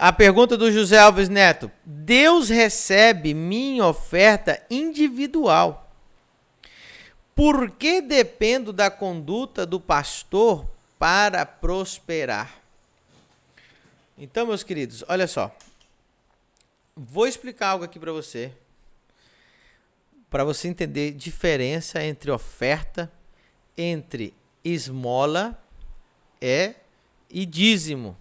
A pergunta do José Alves Neto: Deus recebe minha oferta individual. Por que dependo da conduta do pastor para prosperar? Então, meus queridos, olha só. Vou explicar algo aqui para você. Para você entender diferença entre oferta, entre esmola é e dízimo.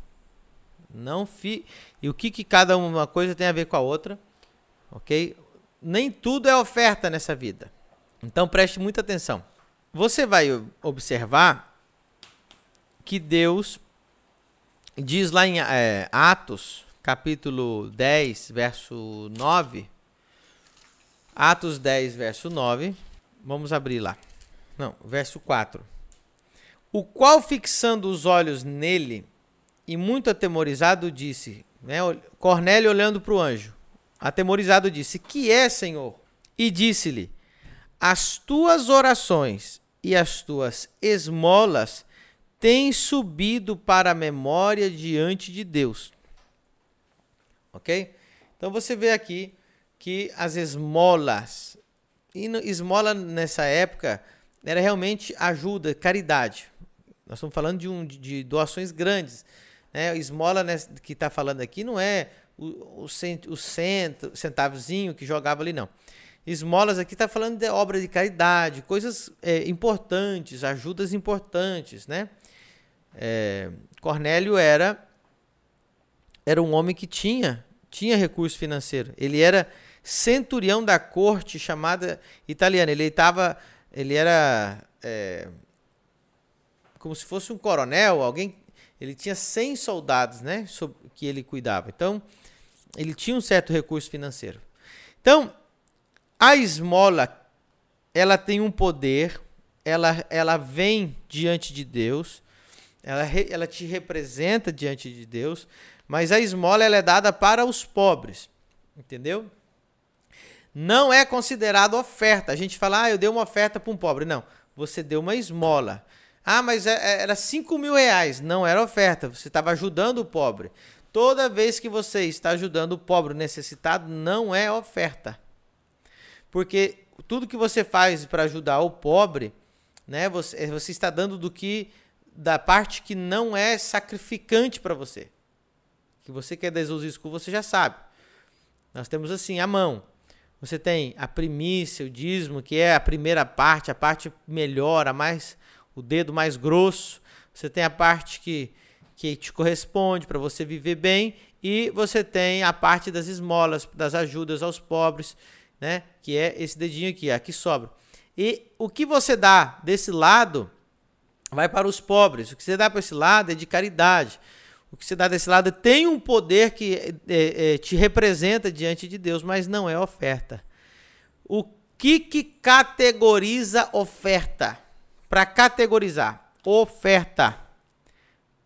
Não fi... E o que, que cada uma coisa tem a ver com a outra, ok? Nem tudo é oferta nessa vida. Então preste muita atenção. Você vai observar que Deus diz lá em é, Atos, capítulo 10, verso 9. Atos 10, verso 9. Vamos abrir lá. Não, verso 4. O qual, fixando os olhos nele, e muito atemorizado, disse, né, Cornélio olhando para o anjo, atemorizado disse, que é, Senhor? E disse-lhe, as tuas orações e as tuas esmolas têm subido para a memória diante de Deus. Ok? Então você vê aqui que as esmolas, e esmola nessa época era realmente ajuda, caridade. Nós estamos falando de, um, de doações grandes. Né? Esmola né, que está falando aqui não é o, o, o centavozinho que jogava ali, não. Esmolas aqui está falando de obra de caridade, coisas é, importantes, ajudas importantes, né? É, Cornélio era era um homem que tinha tinha recurso financeiro. Ele era centurião da corte chamada italiana. Ele estava ele era é, como se fosse um coronel, alguém ele tinha 100 soldados, né, que ele cuidava. Então, ele tinha um certo recurso financeiro. Então, a esmola, ela tem um poder, ela, ela vem diante de Deus, ela, ela te representa diante de Deus, mas a esmola ela é dada para os pobres, entendeu? Não é considerado oferta. A gente fala, ah, eu dei uma oferta para um pobre. Não, você deu uma esmola. Ah, mas é, é, era 5 mil reais. Não era oferta, você estava ajudando o pobre. Toda vez que você está ajudando o pobre necessitado, não é oferta. Porque tudo que você faz para ajudar o pobre, né, você, você está dando do que da parte que não é sacrificante para você. Que você quer Jesus você já sabe. Nós temos assim a mão. Você tem a primícia, o dízimo, que é a primeira parte, a parte melhor, a mais o dedo mais grosso, você tem a parte que, que te corresponde para você viver bem, e você tem a parte das esmolas, das ajudas aos pobres, né? Que é esse dedinho aqui, aqui sobra. E o que você dá desse lado vai para os pobres. O que você dá para esse lado é de caridade. O que você dá desse lado tem um poder que é, é, te representa diante de Deus, mas não é oferta. O que, que categoriza oferta? Para categorizar oferta.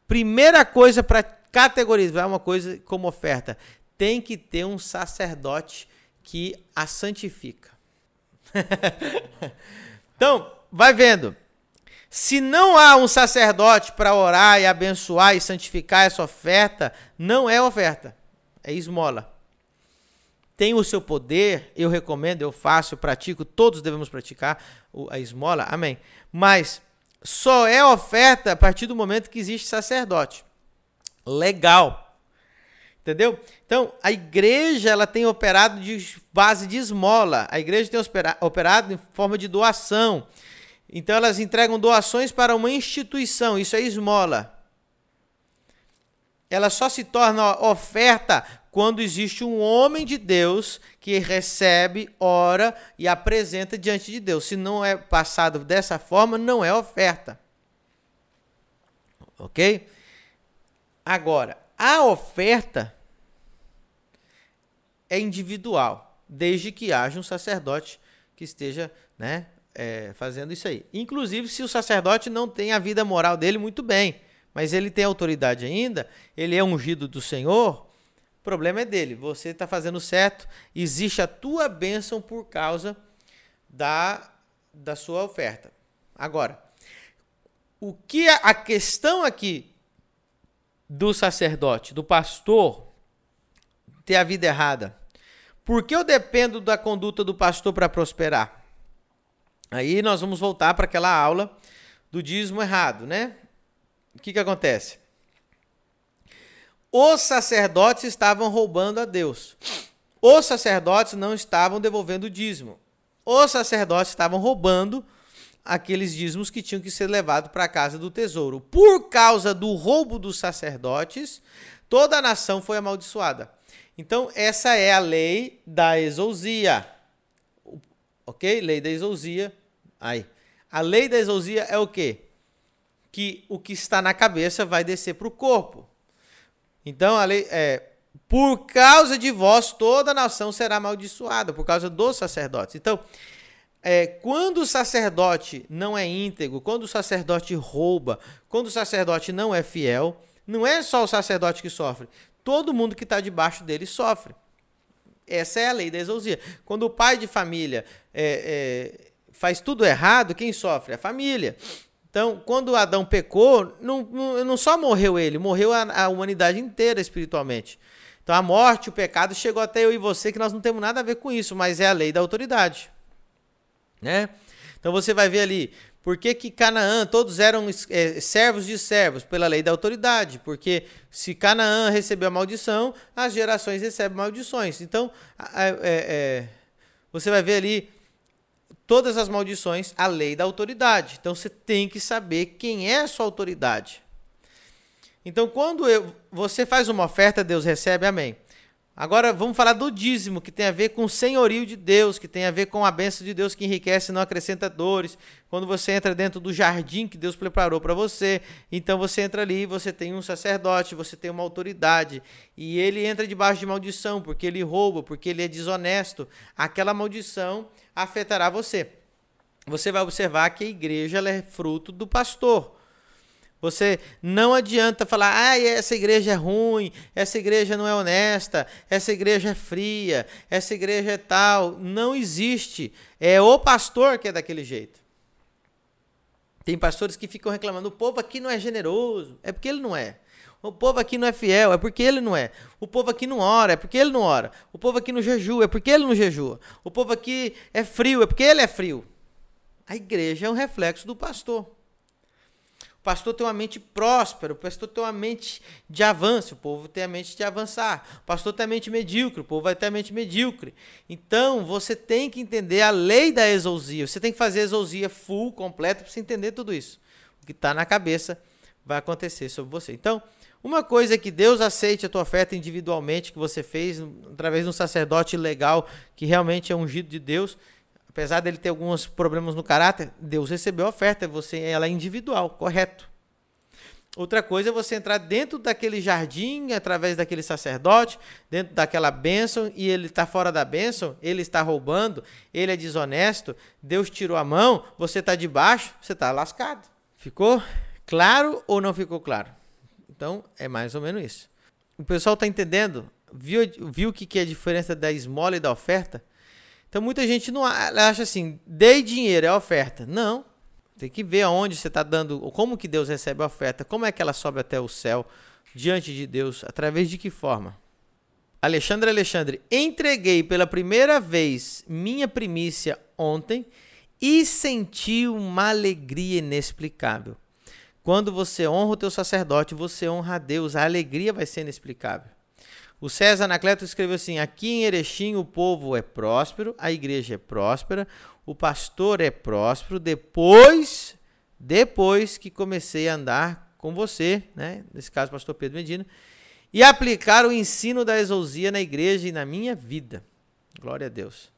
Primeira coisa para categorizar uma coisa como oferta, tem que ter um sacerdote que a santifica. então, vai vendo. Se não há um sacerdote para orar e abençoar e santificar essa oferta, não é oferta, é esmola. Tem o seu poder, eu recomendo, eu faço, eu pratico, todos devemos praticar a esmola, amém. Mas só é oferta a partir do momento que existe sacerdote. Legal. Entendeu? Então, a igreja ela tem operado de base de esmola. A igreja tem operado em forma de doação. Então, elas entregam doações para uma instituição. Isso é esmola. Ela só se torna oferta quando existe um homem de Deus que recebe, ora e apresenta diante de Deus. Se não é passado dessa forma, não é oferta. Ok? Agora, a oferta é individual, desde que haja um sacerdote que esteja né, é, fazendo isso aí. Inclusive, se o sacerdote não tem a vida moral dele muito bem, mas ele tem autoridade ainda, ele é ungido do Senhor, o problema é dele. Você está fazendo certo. Existe a tua bênção por causa da, da sua oferta. Agora, o que a questão aqui do sacerdote, do pastor, ter a vida errada? Por que eu dependo da conduta do pastor para prosperar? Aí nós vamos voltar para aquela aula do dízimo errado, né? O que, que acontece? Os sacerdotes estavam roubando a Deus. Os sacerdotes não estavam devolvendo o dízimo. Os sacerdotes estavam roubando aqueles dízimos que tinham que ser levados para a casa do tesouro. Por causa do roubo dos sacerdotes, toda a nação foi amaldiçoada. Então, essa é a lei da exousia. Ok? Lei da exousia. Aí. A lei da exousia é o quê? Que o que está na cabeça vai descer para o corpo. Então, a lei é. Por causa de vós, toda a nação será amaldiçoada, por causa dos sacerdotes. Então, é, quando o sacerdote não é íntegro, quando o sacerdote rouba, quando o sacerdote não é fiel, não é só o sacerdote que sofre, todo mundo que está debaixo dele sofre. Essa é a lei da exousia. Quando o pai de família é, é, faz tudo errado, quem sofre? A família. Então, quando Adão pecou, não, não, só morreu ele, morreu a, a, humanidade inteira espiritualmente. Então, a morte, o pecado chegou até eu e você, que nós não temos nada a ver com isso, mas é a lei da autoridade. Né? Então, você vai ver ali, por que, que Canaã, todos eram é, servos de servos, pela lei da autoridade? Porque se Canaã recebeu a maldição, as gerações recebem maldições. Então, é, é, você vai ver ali todas as maldições, a lei da autoridade. Então você tem que saber quem é a sua autoridade. Então, quando eu, você faz uma oferta, Deus recebe, amém. Agora vamos falar do dízimo, que tem a ver com o senhorio de Deus, que tem a ver com a bênção de Deus que enriquece e não acrescenta dores. Quando você entra dentro do jardim que Deus preparou para você, então você entra ali, você tem um sacerdote, você tem uma autoridade, e ele entra debaixo de maldição, porque ele rouba, porque ele é desonesto. Aquela maldição afetará você. Você vai observar que a igreja é fruto do pastor. Você não adianta falar, ah, essa igreja é ruim, essa igreja não é honesta, essa igreja é fria, essa igreja é tal. Não existe. É o pastor que é daquele jeito. Tem pastores que ficam reclamando, o povo aqui não é generoso, é porque ele não é. O povo aqui não é fiel, é porque ele não é. O povo aqui não ora, é porque ele não ora. O povo aqui não jejua, é porque ele não jejua. O povo aqui é frio, é porque ele é frio. A igreja é um reflexo do pastor. Pastor tem uma mente próspera, o pastor tem uma mente de avanço, o povo tem a mente de avançar. O pastor tem a mente medíocre, o povo vai ter a mente medíocre. Então, você tem que entender a lei da exousia. Você tem que fazer a exousia full, completa, para você entender tudo isso. O que está na cabeça vai acontecer sobre você. Então, uma coisa é que Deus aceite a tua oferta individualmente que você fez através de um sacerdote legal que realmente é ungido de Deus. Apesar dele ter alguns problemas no caráter, Deus recebeu a oferta, você ela é individual, correto. Outra coisa é você entrar dentro daquele jardim, através daquele sacerdote, dentro daquela bênção, e ele está fora da bênção, ele está roubando, ele é desonesto, Deus tirou a mão, você está debaixo, você está lascado. Ficou claro ou não ficou claro? Então, é mais ou menos isso. O pessoal está entendendo? Viu, viu o que, que é a diferença da esmola e da oferta? Então, muita gente não acha assim, dei dinheiro, é oferta. Não. Tem que ver aonde você está dando, como que Deus recebe a oferta, como é que ela sobe até o céu, diante de Deus, através de que forma? Alexandre Alexandre, entreguei pela primeira vez minha primícia ontem e senti uma alegria inexplicável. Quando você honra o teu sacerdote, você honra a Deus. A alegria vai ser inexplicável. O César Anacleto escreveu assim: Aqui em Erechim o povo é próspero, a igreja é próspera, o pastor é próspero. Depois, depois que comecei a andar com você, né? nesse caso, pastor Pedro Medina, e aplicar o ensino da exousia na igreja e na minha vida. Glória a Deus.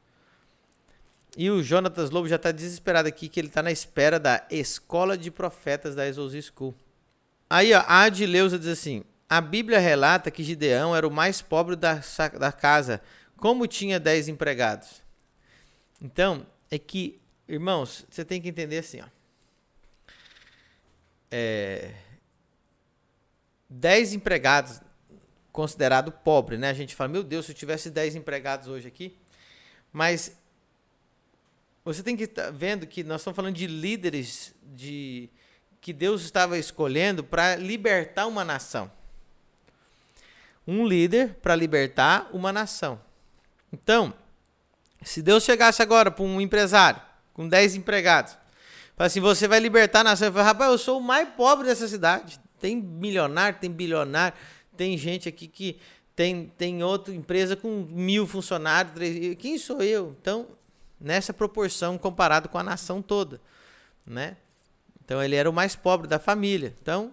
E o Jonatas Lobo já está desesperado aqui, que ele está na espera da Escola de Profetas da Exousia School. Aí, ó, a Adileuza diz assim: a Bíblia relata que Gideão era o mais pobre da, da casa, como tinha dez empregados. Então, é que, irmãos, você tem que entender assim. É, dez empregados, considerado pobre, né? A gente fala, meu Deus, se eu tivesse dez empregados hoje aqui. Mas você tem que estar tá vendo que nós estamos falando de líderes de que Deus estava escolhendo para libertar uma nação. Um líder para libertar uma nação. Então, se Deus chegasse agora para um empresário com 10 empregados, fala assim: você vai libertar a nação. Eu falo, rapaz, eu sou o mais pobre dessa cidade. Tem milionário, tem bilionário, tem gente aqui que tem, tem outra empresa com mil funcionários. Quem sou eu? Então, nessa proporção comparado com a nação toda, né? Então ele era o mais pobre da família. Então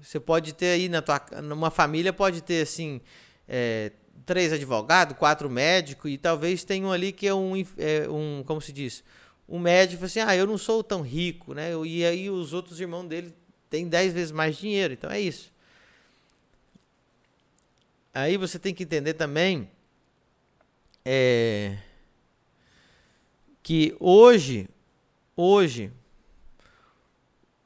você pode ter aí na tua numa família pode ter assim é, três advogados, quatro médicos e talvez tenha um ali que é um, é, um como se diz, um médico assim, ah, eu não sou tão rico, né? E aí os outros irmãos dele têm dez vezes mais dinheiro. Então é isso. Aí você tem que entender também é, que hoje, hoje,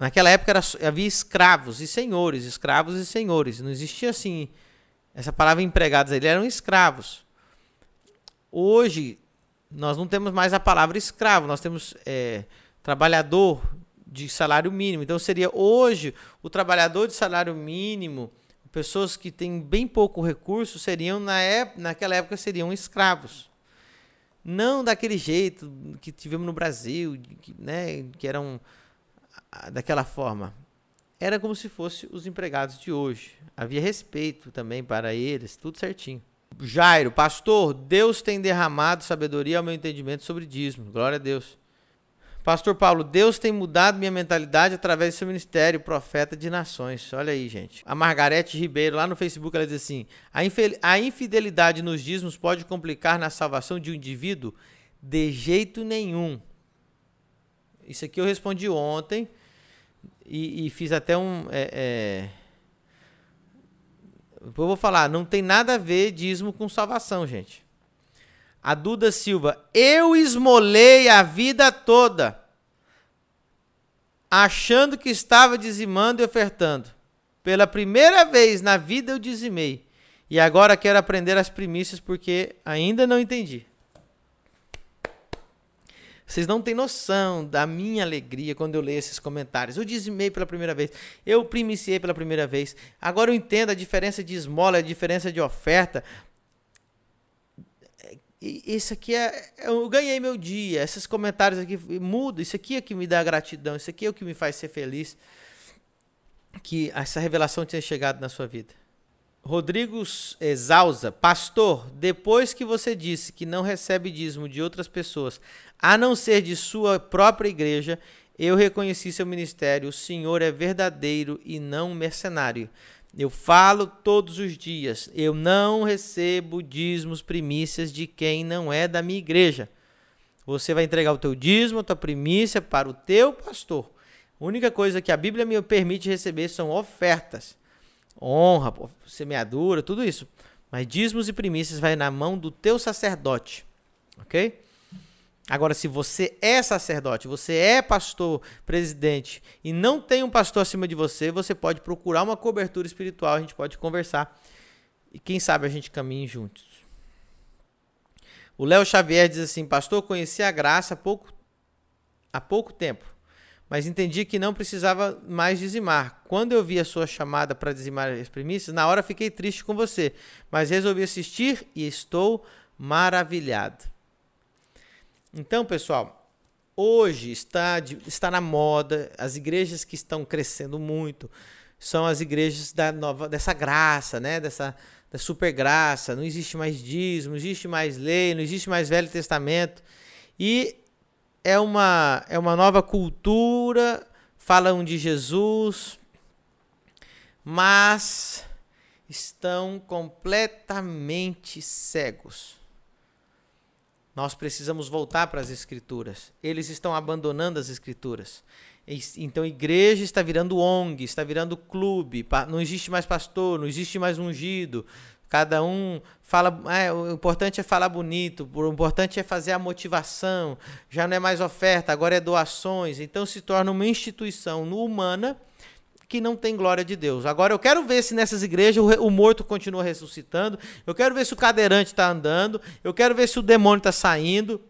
naquela época era, havia escravos e senhores, escravos e senhores. Não existia assim essa palavra empregados, eles eram escravos. Hoje nós não temos mais a palavra escravo, nós temos é, trabalhador de salário mínimo. Então seria hoje o trabalhador de salário mínimo pessoas que têm bem pouco recurso seriam na época, naquela época seriam escravos. Não daquele jeito que tivemos no Brasil, que, né, que eram daquela forma. Era como se fosse os empregados de hoje. Havia respeito também para eles, tudo certinho. Jairo, pastor, Deus tem derramado sabedoria ao meu entendimento sobre dízimo. Glória a Deus. Pastor Paulo, Deus tem mudado minha mentalidade através do seu ministério, profeta de nações. Olha aí, gente. A Margarete Ribeiro, lá no Facebook, ela diz assim: a infidelidade nos dízimos pode complicar na salvação de um indivíduo? De jeito nenhum. Isso aqui eu respondi ontem e, e fiz até um. É, é... Eu vou falar, não tem nada a ver dízimo com salvação, gente. A Duda Silva, eu esmolei a vida toda, achando que estava dizimando e ofertando. Pela primeira vez na vida eu dizimei. E agora quero aprender as primícias porque ainda não entendi. Vocês não têm noção da minha alegria quando eu leio esses comentários. Eu dizimei pela primeira vez, eu primiciei pela primeira vez. Agora eu entendo a diferença de esmola, a diferença de oferta isso aqui é. Eu ganhei meu dia. Esses comentários aqui mudam. Isso aqui é que me dá gratidão. Isso aqui é o que me faz ser feliz. Que essa revelação tenha chegado na sua vida. Rodrigo Exausa, pastor, depois que você disse que não recebe dízimo de outras pessoas, a não ser de sua própria igreja, eu reconheci seu ministério. O Senhor é verdadeiro e não mercenário. Eu falo todos os dias, eu não recebo dízimos, primícias de quem não é da minha igreja. Você vai entregar o teu dízimo, a tua primícia para o teu pastor. A única coisa que a Bíblia me permite receber são ofertas. Honra, semeadura, tudo isso. Mas dízimos e primícias vai na mão do teu sacerdote. OK? Agora, se você é sacerdote, você é pastor, presidente e não tem um pastor acima de você, você pode procurar uma cobertura espiritual, a gente pode conversar e quem sabe a gente caminhe juntos. O Léo Xavier diz assim: Pastor, conheci a graça há pouco, há pouco tempo, mas entendi que não precisava mais dizimar. Quando eu vi a sua chamada para dizimar as primícias, na hora fiquei triste com você, mas resolvi assistir e estou maravilhado. Então, pessoal, hoje está, está na moda, as igrejas que estão crescendo muito são as igrejas da nova, dessa graça, né? Dessa da super graça. Não existe mais dízimo, não existe mais lei, não existe mais Velho Testamento. E é uma, é uma nova cultura, falam de Jesus, mas estão completamente cegos. Nós precisamos voltar para as escrituras. Eles estão abandonando as escrituras. Então, igreja está virando ONG, está virando clube. Não existe mais pastor, não existe mais ungido. Cada um fala. É, o importante é falar bonito, o importante é fazer a motivação. Já não é mais oferta, agora é doações. Então, se torna uma instituição humana que não tem glória de Deus. Agora eu quero ver se nessas igrejas o, o morto continua ressuscitando, eu quero ver se o cadeirante está andando, eu quero ver se o demônio está saindo.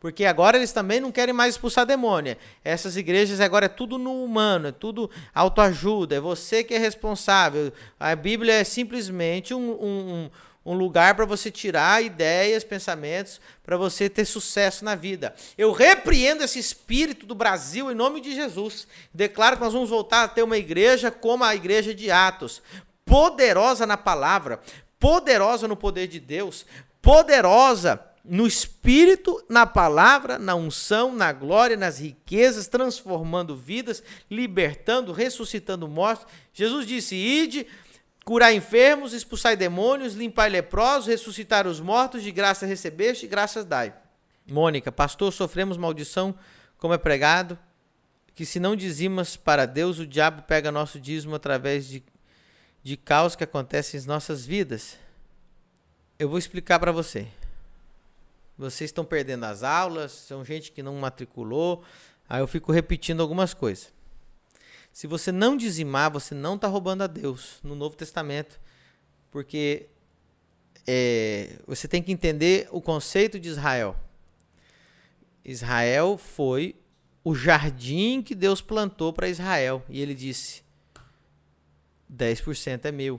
Porque agora eles também não querem mais expulsar demônio. Essas igrejas agora é tudo no humano, é tudo autoajuda, é você que é responsável. A Bíblia é simplesmente um, um, um lugar para você tirar ideias, pensamentos, para você ter sucesso na vida. Eu repreendo esse espírito do Brasil em nome de Jesus. Declaro que nós vamos voltar a ter uma igreja como a igreja de Atos, poderosa na palavra, poderosa no poder de Deus, poderosa no espírito, na palavra, na unção, na glória, nas riquezas, transformando vidas, libertando, ressuscitando mortos. Jesus disse: Ide, curar enfermos, expulsar demônios, limpar leprosos, ressuscitar os mortos, de graça recebeste, graças dai. Mônica, pastor, sofremos maldição, como é pregado, que se não dizimas para Deus, o diabo pega nosso dízimo através de, de caos que acontecem em nossas vidas. Eu vou explicar para você. Vocês estão perdendo as aulas, são gente que não matriculou. Aí eu fico repetindo algumas coisas. Se você não dizimar, você não está roubando a Deus no Novo Testamento. Porque é, você tem que entender o conceito de Israel. Israel foi o jardim que Deus plantou para Israel. E ele disse: 10% é meu.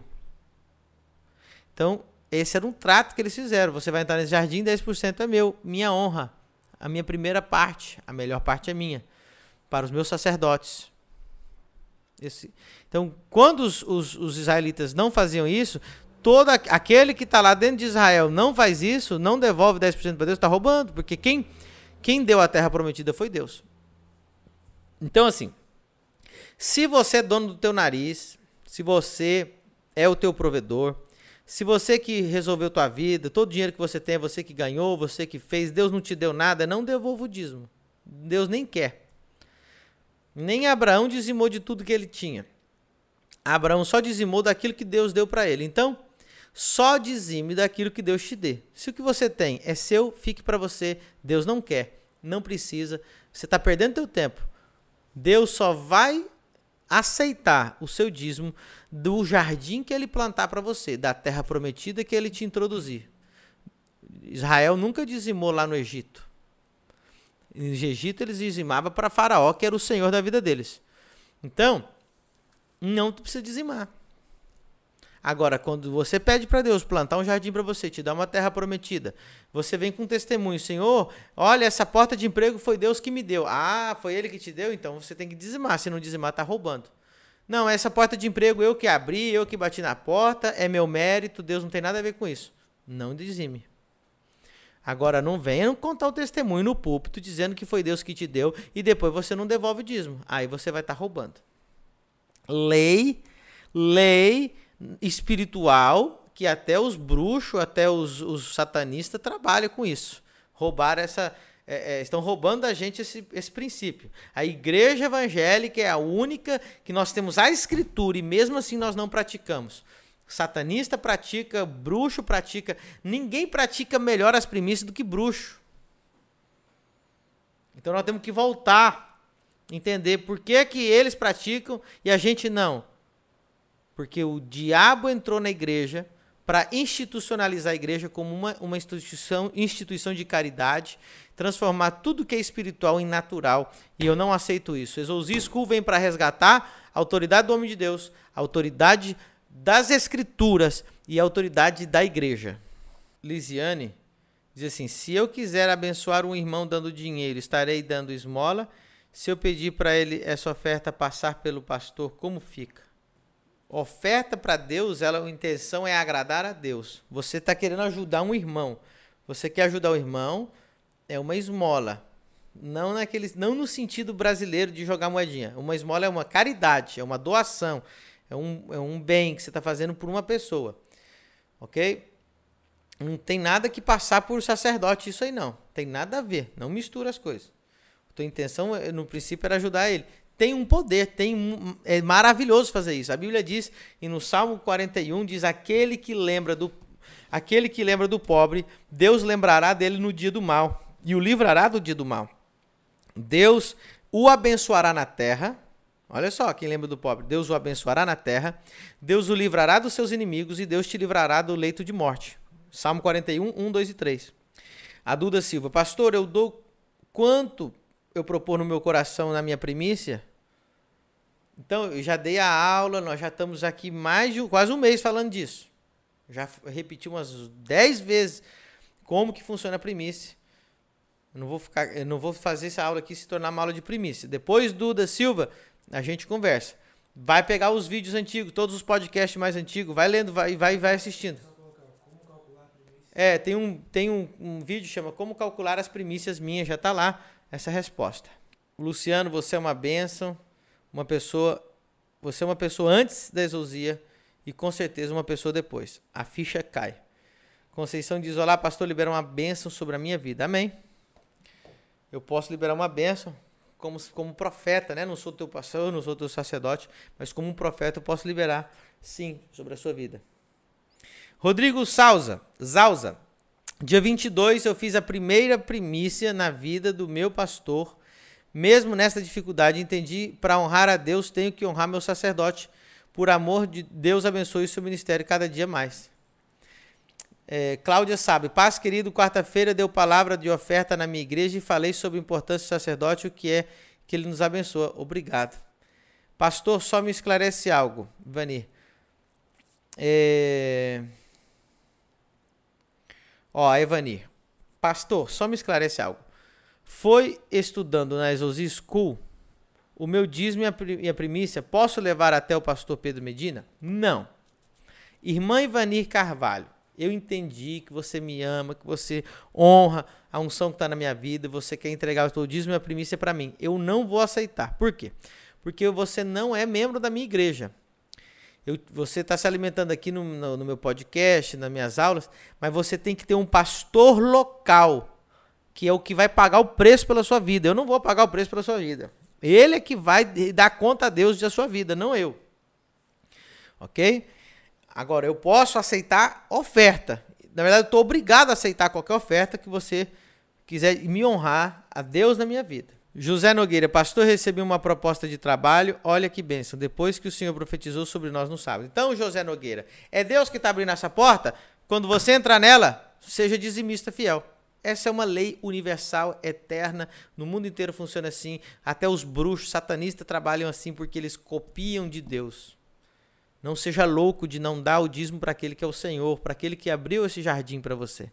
Então, esse era um trato que eles fizeram. Você vai entrar nesse jardim, 10% é meu, minha honra. A minha primeira parte, a melhor parte é minha. Para os meus sacerdotes. Esse, então, quando os, os, os, israelitas não faziam isso, todo aquele que está lá dentro de Israel não faz isso, não devolve 10% para Deus, está roubando, porque quem, quem deu a terra prometida foi Deus. Então, assim, se você é dono do teu nariz, se você é o teu provedor, se você que resolveu tua vida, todo o dinheiro que você tem é você que ganhou, você que fez, Deus não te deu nada, não devolva o dízimo. Deus nem quer. Nem Abraão dizimou de tudo que ele tinha. Abraão só dizimou daquilo que Deus deu para ele. Então, só dizime daquilo que Deus te dê. Se o que você tem é seu, fique para você. Deus não quer, não precisa. Você está perdendo teu tempo. Deus só vai aceitar o seu dízimo do jardim que ele plantar para você, da terra prometida que ele te introduzir. Israel nunca dizimou lá no Egito. No Egito eles dizimavam para Faraó, que era o senhor da vida deles. Então, não precisa dizimar. Agora, quando você pede para Deus plantar um jardim para você, te dar uma terra prometida, você vem com um testemunho, Senhor, olha, essa porta de emprego foi Deus que me deu. Ah, foi Ele que te deu? Então você tem que dizimar. Se não dizimar, está roubando. Não, essa porta de emprego eu que abri, eu que bati na porta, é meu mérito, Deus não tem nada a ver com isso. Não dizime. Agora não venha contar o testemunho no púlpito dizendo que foi Deus que te deu e depois você não devolve o dízimo. Aí você vai estar tá roubando. Lei, lei espiritual que até os bruxos, até os, os satanistas trabalham com isso. Roubar essa. É, é, estão roubando da gente esse, esse princípio. A igreja evangélica é a única que nós temos a escritura e mesmo assim nós não praticamos. Satanista pratica, bruxo pratica. Ninguém pratica melhor as primícias do que bruxo. Então nós temos que voltar, entender por que, que eles praticam e a gente não. Porque o diabo entrou na igreja para institucionalizar a igreja como uma, uma instituição, instituição de caridade, transformar tudo que é espiritual em natural. E eu não aceito isso. Exousia School vem para resgatar a autoridade do homem de Deus, a autoridade das escrituras e a autoridade da igreja. Lisiane diz assim: se eu quiser abençoar um irmão dando dinheiro, estarei dando esmola. Se eu pedir para ele essa oferta passar pelo pastor, como fica? Oferta para Deus, ela, a intenção é agradar a Deus. Você está querendo ajudar um irmão. Você quer ajudar o irmão, é uma esmola. Não, naquele, não no sentido brasileiro de jogar moedinha. Uma esmola é uma caridade, é uma doação, é um, é um bem que você está fazendo por uma pessoa. Ok? Não tem nada que passar por sacerdote, isso aí não. Tem nada a ver. Não mistura as coisas. A tua intenção, eh, no princípio, era ajudar ele tem um poder, tem um, é maravilhoso fazer isso. A Bíblia diz, e no Salmo 41 diz: aquele que lembra do aquele que lembra do pobre, Deus lembrará dele no dia do mal e o livrará do dia do mal. Deus o abençoará na terra. Olha só, quem lembra do pobre, Deus o abençoará na terra, Deus o livrará dos seus inimigos e Deus te livrará do leito de morte. Salmo 41, 1, 2 e 3. A Duda Silva, pastor, eu dou quanto eu propor no meu coração na minha primícia. Então, eu já dei a aula, nós já estamos aqui mais de quase um mês falando disso. Já repeti umas 10 vezes como que funciona a primícia. Eu não vou ficar, eu não vou fazer essa aula aqui se tornar uma aula de primícia. Depois do da Silva, a gente conversa. Vai pegar os vídeos antigos, todos os podcasts mais antigos, vai lendo, vai vai vai assistindo. É, tem um tem um, um vídeo que chama Como calcular as primícias minhas, já está lá essa resposta. Luciano, você é uma bênção, uma pessoa, você é uma pessoa antes da exousia e com certeza uma pessoa depois. A ficha cai. Conceição diz: Olá, pastor, libera uma bênção sobre a minha vida. Amém. Eu posso liberar uma bênção como, como profeta, né? Não sou teu pastor, não sou teu sacerdote, mas como um profeta eu posso liberar, sim, sobre a sua vida. Rodrigo Salza, Zalza, dia 22 eu fiz a primeira primícia na vida do meu pastor. Mesmo nessa dificuldade, entendi, para honrar a Deus, tenho que honrar meu sacerdote. Por amor de Deus, abençoe seu ministério cada dia mais. É, Cláudia sabe, paz querido, quarta-feira deu palavra de oferta na minha igreja e falei sobre a importância do sacerdote, o que é que ele nos abençoa. Obrigado. Pastor, só me esclarece algo, Vanir. É... Ó. Pastor, só me esclarece algo. Foi estudando na Exosi School o meu dízimo e a primícia, posso levar até o pastor Pedro Medina? Não. Irmã Ivanir Carvalho, eu entendi que você me ama, que você honra a unção que está na minha vida, você quer entregar o seu dízimo e a primícia para mim. Eu não vou aceitar. Por quê? Porque você não é membro da minha igreja. Eu, você está se alimentando aqui no, no, no meu podcast, nas minhas aulas, mas você tem que ter um pastor local, que é o que vai pagar o preço pela sua vida. Eu não vou pagar o preço pela sua vida. Ele é que vai dar conta a Deus da sua vida, não eu. Ok? Agora, eu posso aceitar oferta. Na verdade, eu estou obrigado a aceitar qualquer oferta que você quiser me honrar a Deus na minha vida. José Nogueira, pastor, recebi uma proposta de trabalho. Olha que bênção. Depois que o Senhor profetizou sobre nós no sábado. Então, José Nogueira, é Deus que está abrindo essa porta? Quando você entrar nela, seja dizimista fiel. Essa é uma lei universal, eterna. No mundo inteiro funciona assim. Até os bruxos satanistas trabalham assim porque eles copiam de Deus. Não seja louco de não dar o dízimo para aquele que é o Senhor, para aquele que abriu esse jardim para você.